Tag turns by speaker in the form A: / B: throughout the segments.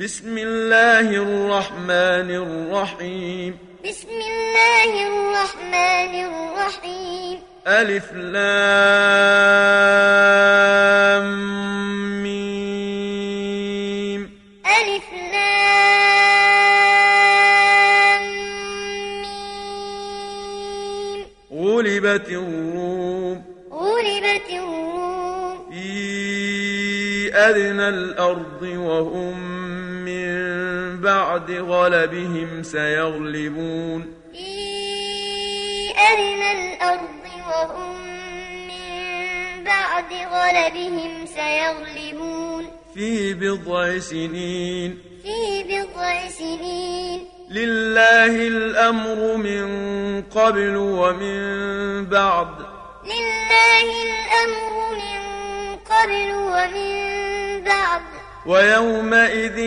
A: بسم الله الرحمن الرحيم.
B: بسم الله الرحمن الرحيم.
A: ألف لام ميم.
B: ألف لام ميم.
A: غلبت الروم.
B: غلبت الروم.
A: في أدنى الأرض وهم بعد غلبهم سيغلبون.
B: في أدنى الأرض وهم من بعد غلبهم سيغلبون.
A: في بضع سنين.
B: في بضع سنين.
A: لله الأمر من قبل ومن بعد.
B: لله الأمر من قبل ومن بعد.
A: ويومئذ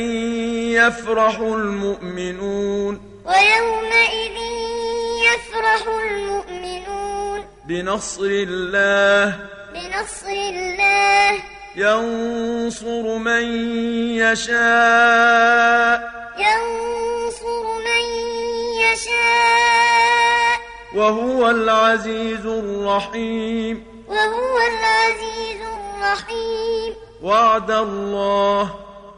A: يفرح المؤمنون.
B: ويومئذ يفرح المؤمنون.
A: بنصر الله.
B: بنصر الله.
A: ينصر من يشاء.
B: ينصر من يشاء.
A: وهو العزيز الرحيم.
B: وهو العزيز الرحيم.
A: وعد الله.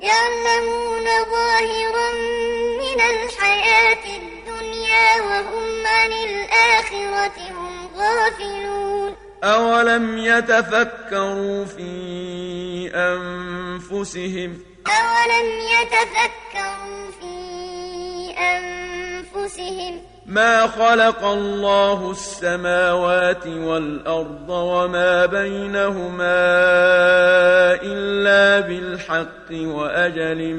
B: يعلمون ظاهرا من الحياة الدنيا وهم عن الآخرة هم غافلون.
A: أولم يتفكروا في أنفسهم؟
B: أولم يتفكروا في أنفسهم؟
A: ما خلق الله السماوات والأرض وما بينهما إلا بالحق وأجل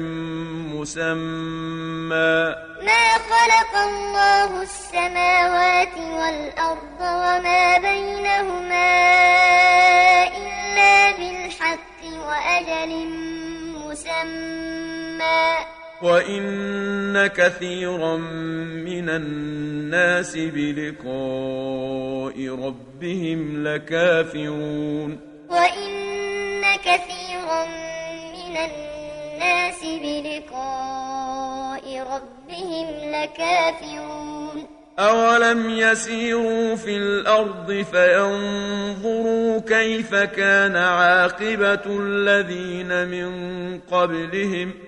A: مسمى.
B: ما خلق الله السماوات والأرض وما بينهما إلا بالحق وأجل مسمى.
A: وإن كثيرا من الناس بلقاء ربهم لكافرون
B: وإن كثيرا من الناس بلقاء ربهم لكافرون
A: أولم يسيروا في الأرض فينظروا كيف كان عاقبة الذين من قبلهم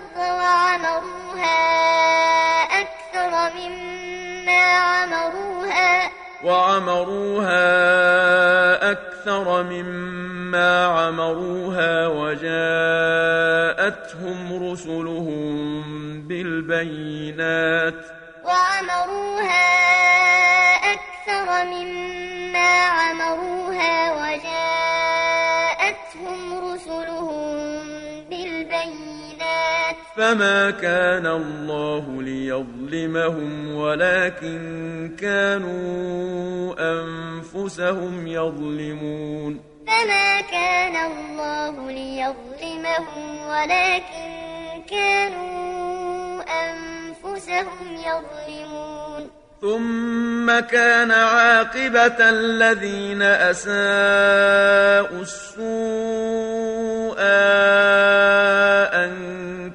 B: وعمروها أكثر مما عمروها.
A: وعمروها أكثر مما عمروها وجاءتهم رسلهم بالبينات.
B: وعمروها أكثر مما
A: فما كان الله ليظلمهم ولكن كانوا أنفسهم يظلمون
B: فما كان الله ليظلمهم ولكن كانوا أنفسهم يظلمون
A: ثم كان عاقبة الذين أساءوا السوء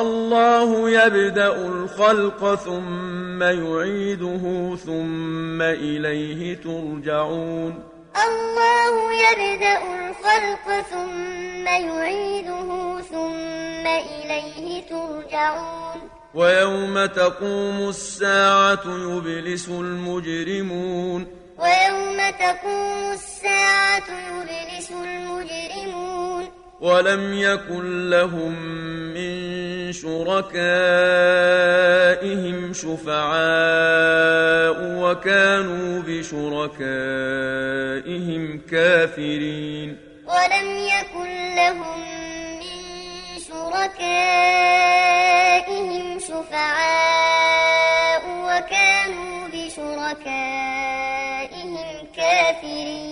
A: الله يبدأ الخلق ثم يعيده ثم إليه ترجعون.
B: الله يبدأ الخلق ثم يعيده ثم إليه ترجعون.
A: ويوم تقوم الساعة يبلس المجرمون.
B: ويوم تقوم الساعة يبلس المجرمون.
A: ولم يكن لهم من شركائهم شفعاء وكانوا بشركائهم كافرين.
B: ولم يكن لهم من شركائهم شفعاء وكانوا بشركائهم كافرين.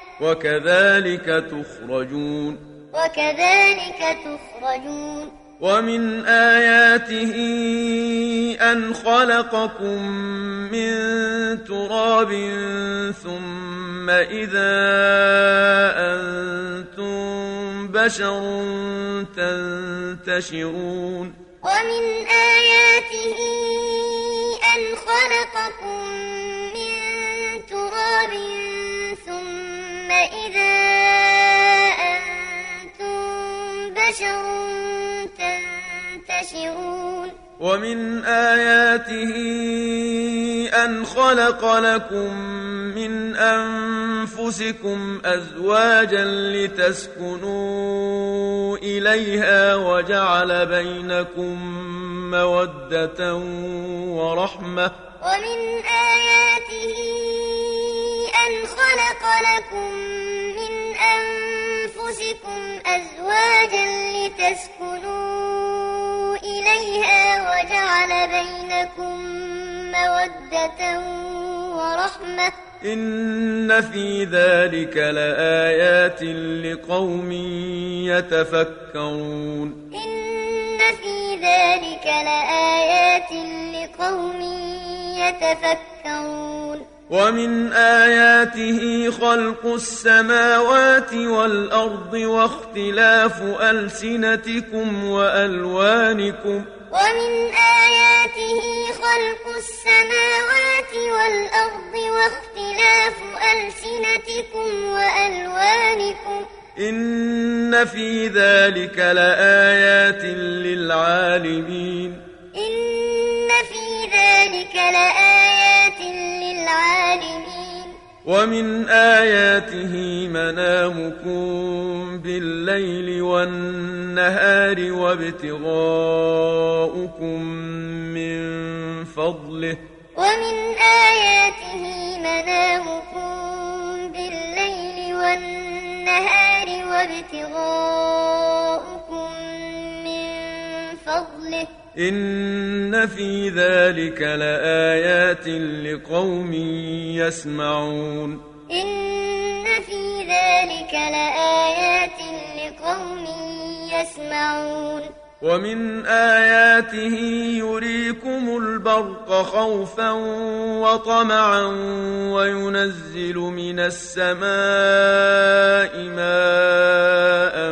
A: وكذلك تخرجون.
B: وكذلك تخرجون.
A: ومن آياته أن خلقكم من تراب ثم إذا أنتم بشر تنتشرون.
B: ومن آياته أن خلقكم من تراب بشر تنتشرون.
A: ومن آياته أن خلق لكم من أنفسكم أزواجا لتسكنوا إليها وجعل بينكم مودة ورحمة.
B: ومن آياته أن خلق لكم من أنفسكم أزواجا لتسكنوا إليها وجعل بينكم مودة ورحمة.
A: إن في ذلك لآيات لقوم يتفكرون.
B: إن في ذلك لآيات لقوم يتفكرون.
A: ومن آياته خلق السماوات والأرض واختلاف ألسنتكم وألوانكم
B: ومن آياته خلق السماوات والأرض واختلاف ألسنتكم وألوانكم
A: إن في ذلك لآيات للعالمين
B: إن في ذلك لآيات للعالمين
A: ومن آياته منامكم بالليل والنهار وابتغاؤكم من فضله.
B: ومن آياته منامكم بالليل والنهار وابتغاؤكم
A: إن في ذلك لآيات لقوم يسمعون
B: إن في ذلك لآيات لقوم يسمعون
A: ومن آياته يريكم البرق خوفا وطمعا وينزل من السماء ماء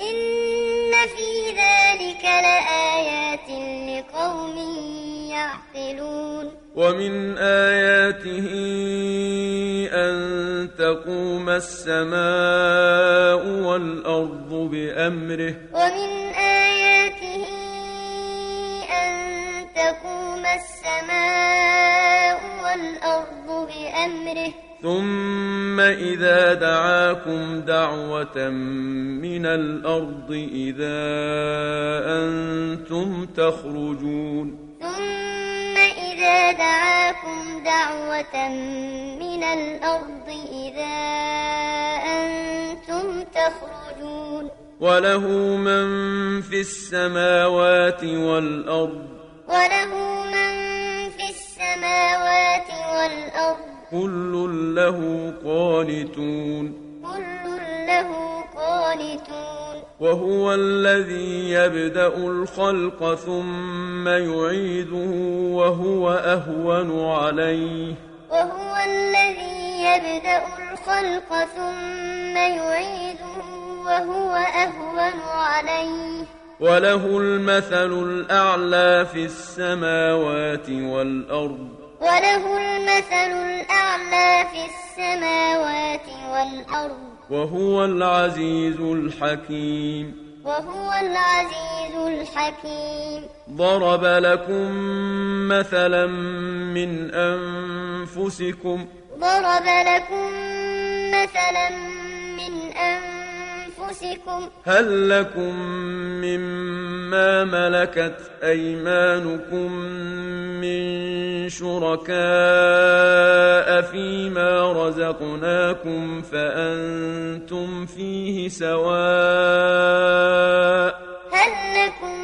B: إن في ذلك لآيات لقوم يعقلون.
A: ومن آياته أن تقوم السماء والأرض بأمره.
B: ومن آياته أن تقوم السماء والأرض بأمره.
A: ثم إذا دعاكم دعوة من الأرض إذا أنتم تخرجون.
B: ثم إذا دعاكم دعوة من الأرض إذا أنتم تخرجون.
A: وله من في السماوات والأرض.
B: وله من في السماوات والأرض.
A: كل له قانتون.
B: كل له قانتون.
A: وهو الذي يبدأ الخلق ثم يعيده وهو أهون عليه.
B: وهو الذي يبدأ الخلق ثم يعيده وهو أهون عليه.
A: وله المثل الأعلى في السماوات والأرض.
B: وله المثل الأعلى في السماوات والأرض.
A: وهو العزيز الحكيم.
B: وهو العزيز الحكيم.
A: ضرب لكم مثلا من أنفسكم.
B: ضرب لكم مثلا من أنفسكم.
A: هل لكم مما ملكت أيمانكم من شركاء فيما رزقناكم فأنتم فيه سواء؟
B: هل لكم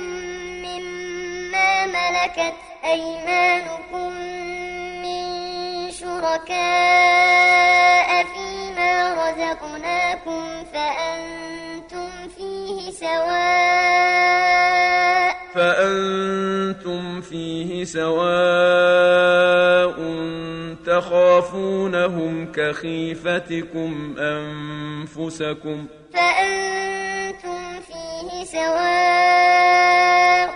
B: مما ملكت أيمانكم من شركاء سواء.
A: فأنتم فيه سواء تخافونهم كخيفتكم أنفسكم
B: فأنتم فيه سواء.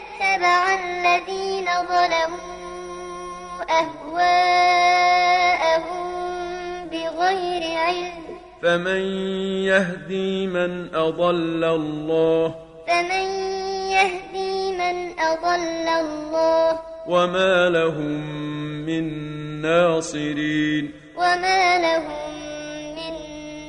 B: اتبع الذين ظلموا أهواءهم بغير علم.
A: فمن يهدي من أضل الله
B: فمن يهدي من أضل الله
A: وما لهم من ناصرين.
B: وما لهم من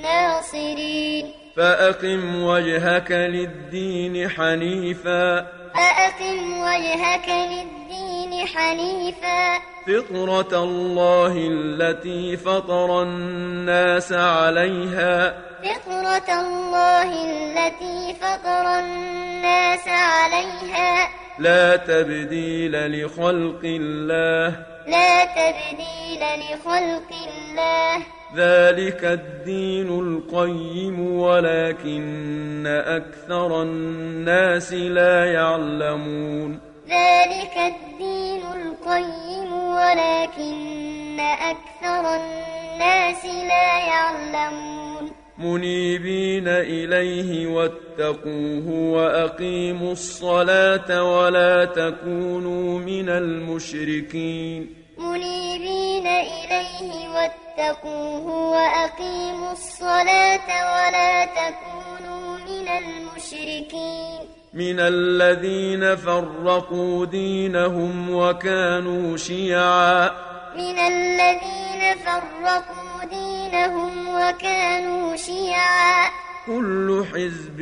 B: ناصرين.
A: فأقم وجهك للدين حنيفا.
B: فأقم وجهك للدين حنيفا.
A: فطرة الله التي فطر الناس عليها.
B: فطرة الله التي فطر الناس عليها.
A: لا تبديل لخلق الله.
B: لا تبديل لخلق الله.
A: ذلك الدين القيم ولكن أكثر الناس لا يعلمون.
B: ذلك الدين القيم ولكن أكثر الناس لا يعلمون.
A: منيبين إليه واتقوه وأقيموا الصلاة ولا تكونوا من المشركين.
B: منيبين إليه واتقوه وأقيموا الصلاة ولا تكونوا من المشركين.
A: من الذين فرقوا دينهم وكانوا شيعا.
B: من الذين فرقوا دينهم وكانوا شيعا.
A: كل حزب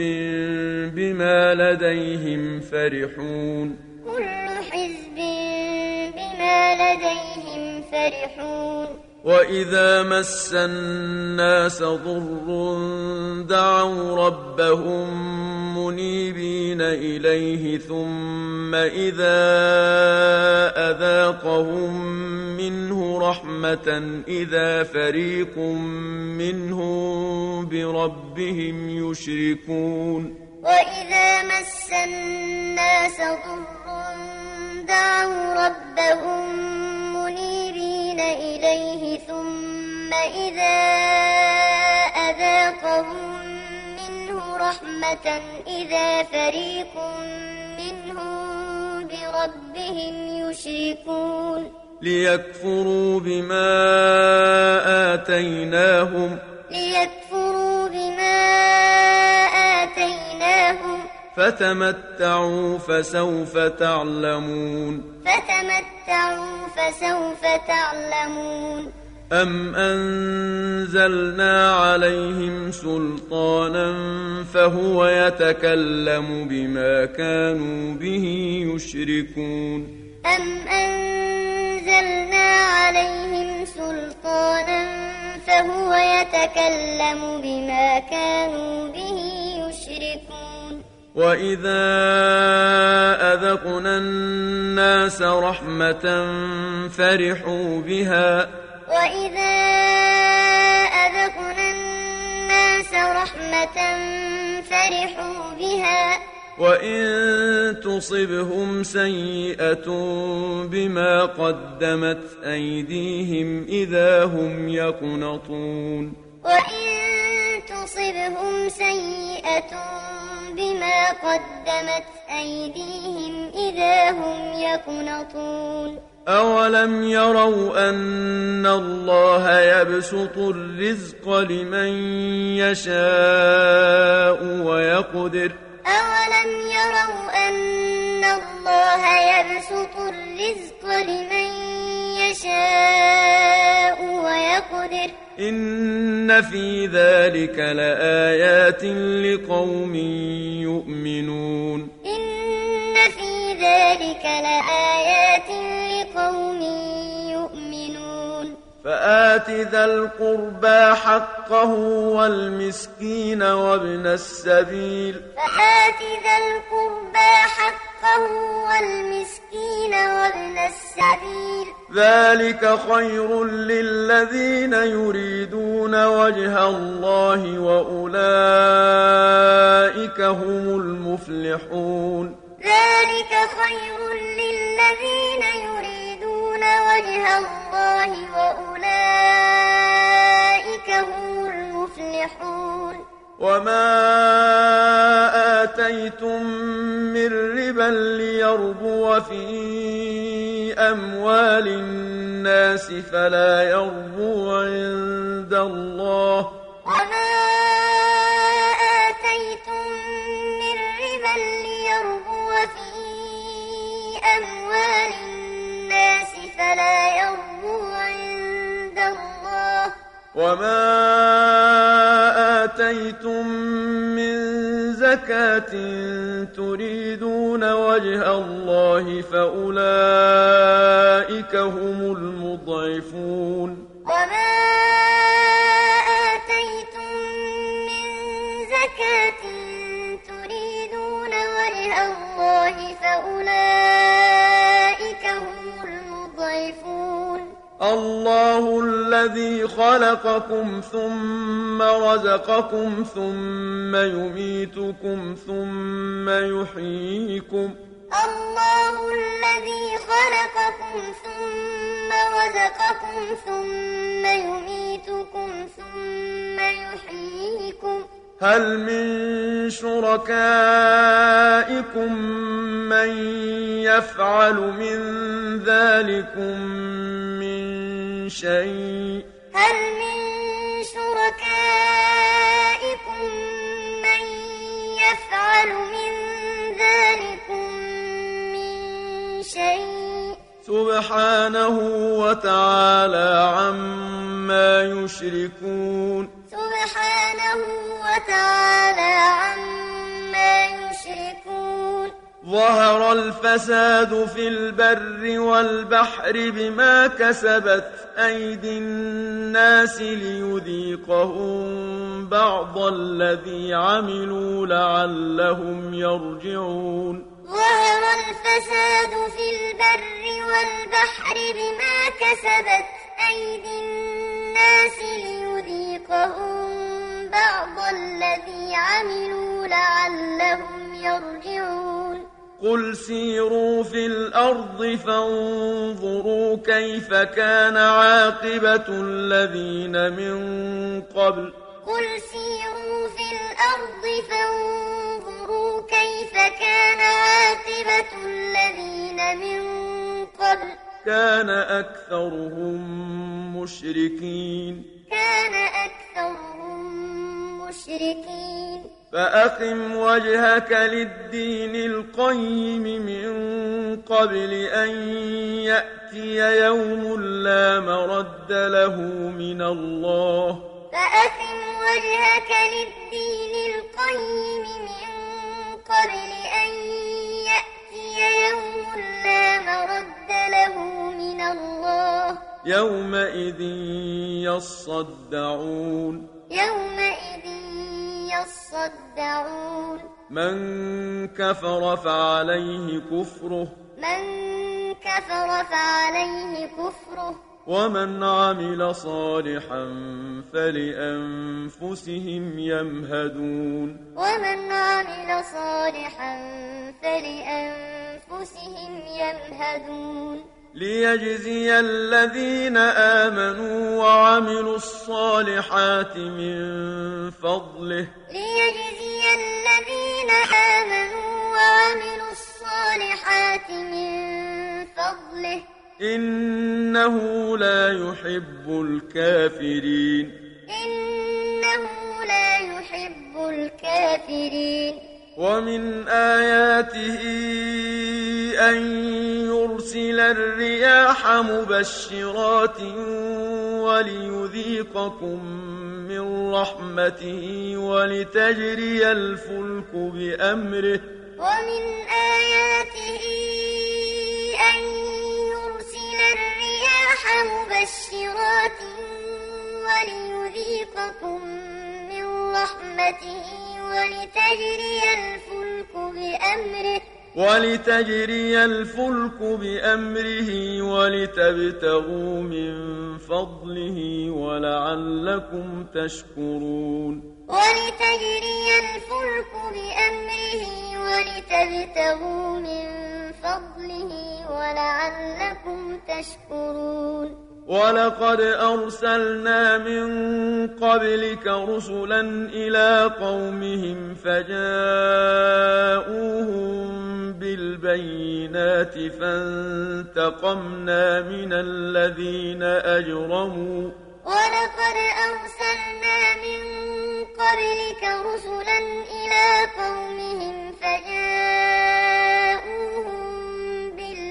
A: بما لديهم فرحون.
B: كل حزب بما لديهم فرحون.
A: وإذا مس الناس ضر دعوا ربهم منيبين إليه ثم إذا أذاقهم منه رحمة إذا فريق منهم بربهم يشركون.
B: وإذا مس الناس ضر دعوا ربهم منيبين إليه ثم إذا أذاقهم منه رحمة إذا فريق منهم بربهم يشركون
A: ليكفروا بما آتيناهم
B: ليكفروا بما آتيناهم
A: فتمتعوا فسوف تعلمون.
B: فتمتعوا فسوف تعلمون.
A: أم أنزلنا عليهم سلطانا فهو يتكلم بما كانوا به يشركون.
B: أم أنزلنا عليهم سلطانا فهو يتكلم بما كانوا به يشركون.
A: وإذا أذقنا الناس رحمة فرحوا بها
B: وإذا أذقنا الناس رحمة فرحوا بها
A: وإن تصبهم سيئة بما قدمت أيديهم إذا هم يقنطون
B: وإن تصبهم سيئة بما قدمت أيديهم إذا هم يقنطون
A: أولم يروا أن الله يبسط الرزق لمن يشاء ويقدر
B: أولم يروا أن الله يبسط الرزق لمن يشاء ويقدر
A: إن في ذلك لآيات لقوم يؤمنون
B: إن في ذلك لآيات لقوم يؤمنون
A: فآت ذا القربى حقه والمسكين وابن السبيل
B: فآت ذا القربى حقه والمسكين وابن السبيل.
A: ذلك خير للذين يريدون وجه الله وأولئك هم المفلحون.
B: ذلك خير للذين يريدون وجه الله وأولئك هم المفلحون.
A: وما آتيتم من ربا ليربو في أموال الناس فلا يربو عند الله
B: وما آتيتم من ربا ليربو في أموال الناس فلا يربو عند الله
A: وما آتيتم من زكاة تريدون وجه الله فأولئك هم المضعفون.
B: وما آتيتم من زكاة تريدون وجه الله فأولئك
A: الله الذي خلقكم ثم رزقكم ثم يميتكم ثم يحييكم.
B: الله الذي خلقكم ثم رزقكم ثم يميتكم ثم يحييكم.
A: هل من شركائكم من يفعل من ذلكم من شيء؟
B: هل من شركائكم من يفعل من ذلكم من شيء؟
A: سبحانه وتعالى عما يشركون.
B: سبحانه وتعالى عما يشركون.
A: ظهر الفساد في البر والبحر بما كسبت أيدي الناس ليذيقهم بعض الذي عملوا لعلهم يرجعون.
B: ظهر الفساد في البر والبحر بما كسبت أيدي الناس ليذيقهم بعض الذي عملوا لعلهم يرجعون.
A: قل سيروا في الأرض فانظروا كيف كان عاقبة الذين من قبل.
B: قل سيروا في الأرض فانظروا كيف كان عاقبة الذين من قبل.
A: كان أكثرهم مشركين.
B: كان أكثرهم مشركين.
A: فأقم وجهك للدين القيم من قبل أن يأتي يوم لا مرد له من الله.
B: فأقم وجهك للدين القيم من قبل أن يأتي يوم لا مرد له من الله.
A: يومئذ يصدعون.
B: يومئذ يصدعون.
A: من كفر فعليه كفره.
B: من كفر فعليه كفره.
A: ومن عمل صالحا فلأنفسهم يمهدون.
B: ومن عمل صالحا فلأنفسهم يمهدون.
A: ليجزي الذين آمنوا وعملوا الصالحات من فضله.
B: ليجزي الذين آمنوا
A: إنه لا يحب الكافرين.
B: إنه لا يحب الكافرين.
A: ومن آياته أن يرسل الرياح مبشرات وليذيقكم من رحمته ولتجري الفلك بأمره.
B: ومن آياته أن الرياح مبشرات وليذيقكم من رحمته ولتجري الفلك بأمره.
A: ولتجري الفلك بأمره ولتبتغوا من فضله ولعلكم تشكرون.
B: ولتجري الفلك بأمره ولتبتغوا من ولعلكم تشكرون.
A: ولقد أرسلنا من قبلك رسلا إلى قومهم فجاءوهم بالبينات فانتقمنا من الذين أجرموا.
B: ولقد أرسلنا من قبلك رسلا إلى قومهم فجاءوهم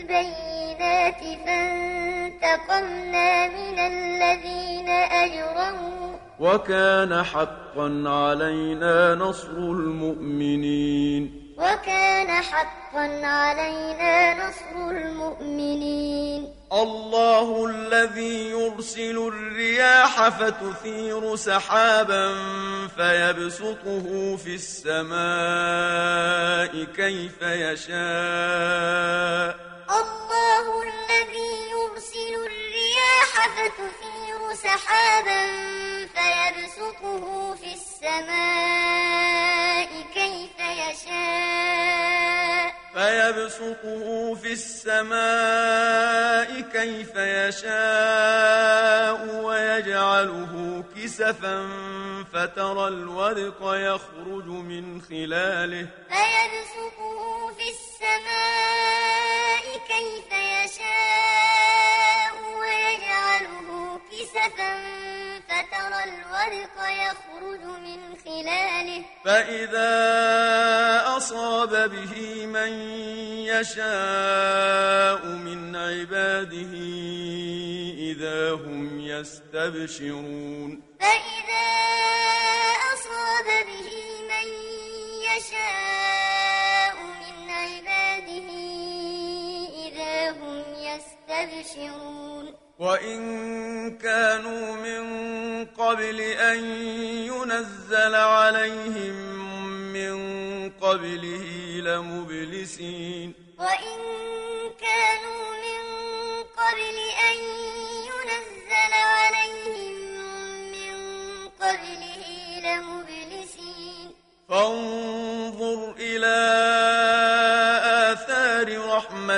B: بالبينات فانتقمنا من الذين أجرموا.
A: وكان حقا علينا نصر المؤمنين.
B: وكان حقا علينا نصر المؤمنين.
A: الله الذي يرسل الرياح فتثير سحابا فيبسطه في السماء كيف يشاء.
B: سحابا فيبسطه في السماء كيف يشاء.
A: فيبسطه في السماء كيف يشاء ويجعله كسفا فترى الودق يخرج من خلاله.
B: فيبسطه في السماء كيف يشاء. كسفا فترى الودق يخرج من خلاله.
A: فإذا أصاب به من يشاء من عباده إذا هم يستبشرون.
B: فإذا أصاب به من يشاء من عباده إذا هم يستبشرون.
A: وإن كانوا من قبل أن ينزل عليهم من قبله لمبلسين
B: وإن كانوا من قبل أن ينزل عليهم من قبله لمبلسين
A: فانظر إلى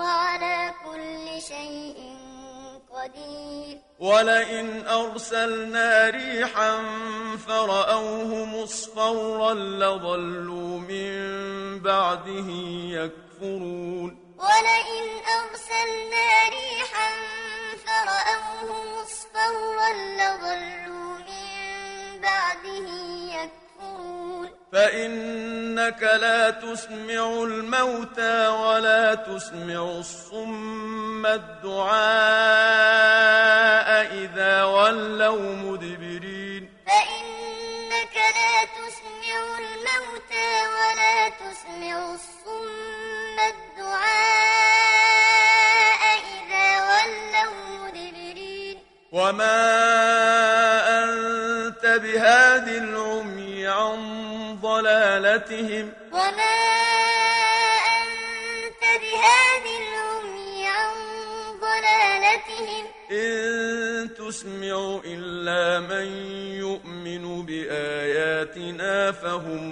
B: على كل شيء قدير.
A: ولئن أرسلنا ريحا فرأوه مصفرا لظلوا من بعده يكفرون.
B: ولئن أرسلنا ريحا فرأوه مصفرا لظلوا من بعده يكفرون.
A: فإنك لا تسمع الموتى ولا تسمع الصم الدعاء إذا ولوا مدبرين.
B: فإنك لا تسمع الموتى ولا تسمع الصم الدعاء إذا ولوا مدبرين.
A: وما أنت بهاد العمي عن ضلالتهم
B: وما أنت بهاد العمي عن ضلالتهم
A: إن تسمع إلا من يؤمن بآياتنا فهم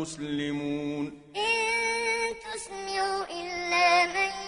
A: مسلمون
B: إن تسمع إلا من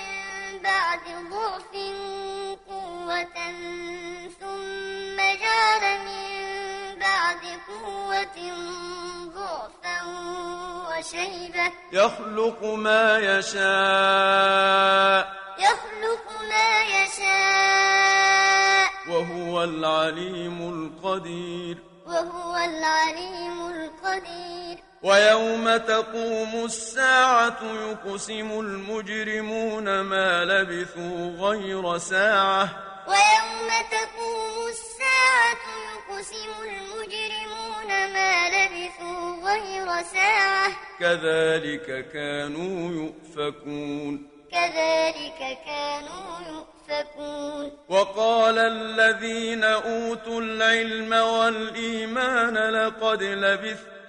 B: بعد ضعف قوة ثم جعل من بعد قوة ضعفا وشيبة.
A: يخلق ما يشاء
B: يخلق ما يشاء.
A: وهو العليم القدير.
B: وهو العليم القدير.
A: ويوم تقوم الساعة يقسم المجرمون ما لبثوا غير ساعة.
B: ويوم تقوم الساعة يقسم المجرمون ما لبثوا غير ساعة.
A: كذلك كانوا يؤفكون.
B: كذلك كانوا يؤفكون.
A: وقال الذين أوتوا العلم والإيمان لقد لبثتم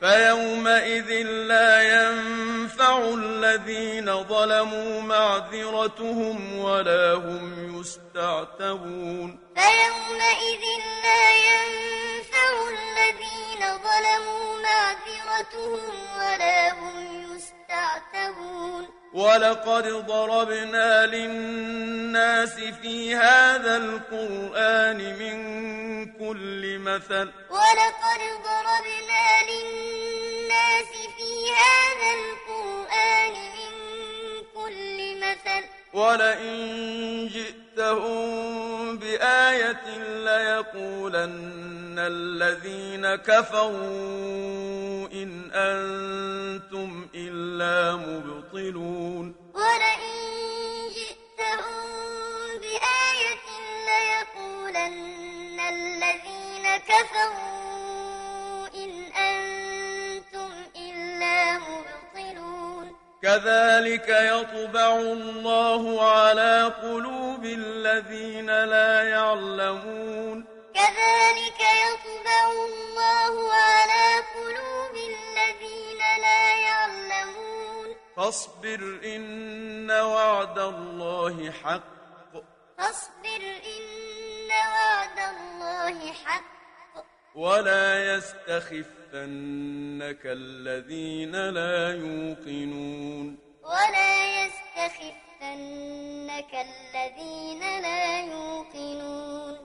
A: فيومئذ لا ينفع الذين ظلموا معذرتهم ولا هم يستعتبون.
B: فيومئذ لا ينفع الذين ظلموا معذرتهم ولا هم يستعتبون.
A: ولقد ضربنا للناس في هذا القرآن من كل مثل
B: ولقد ضربنا للناس في هذا القرآن من كل مثل
A: ولئن جئتهم بآية ليقولن الذين كفروا إن أنتم إلا مبطلون.
B: ولئن جئتهم بآية ليقولن الذين كفروا
A: كذلك يطبع الله على قلوب الذين لا يعلمون.
B: كذلك يطبع الله على قلوب الذين لا يعلمون.
A: فاصبر إن وعد الله حق.
B: فاصبر إن وعد الله حق.
A: ولا يستخفنك الذين لا يوقنون.
B: ولا يستخفنك الذين لا يوقنون.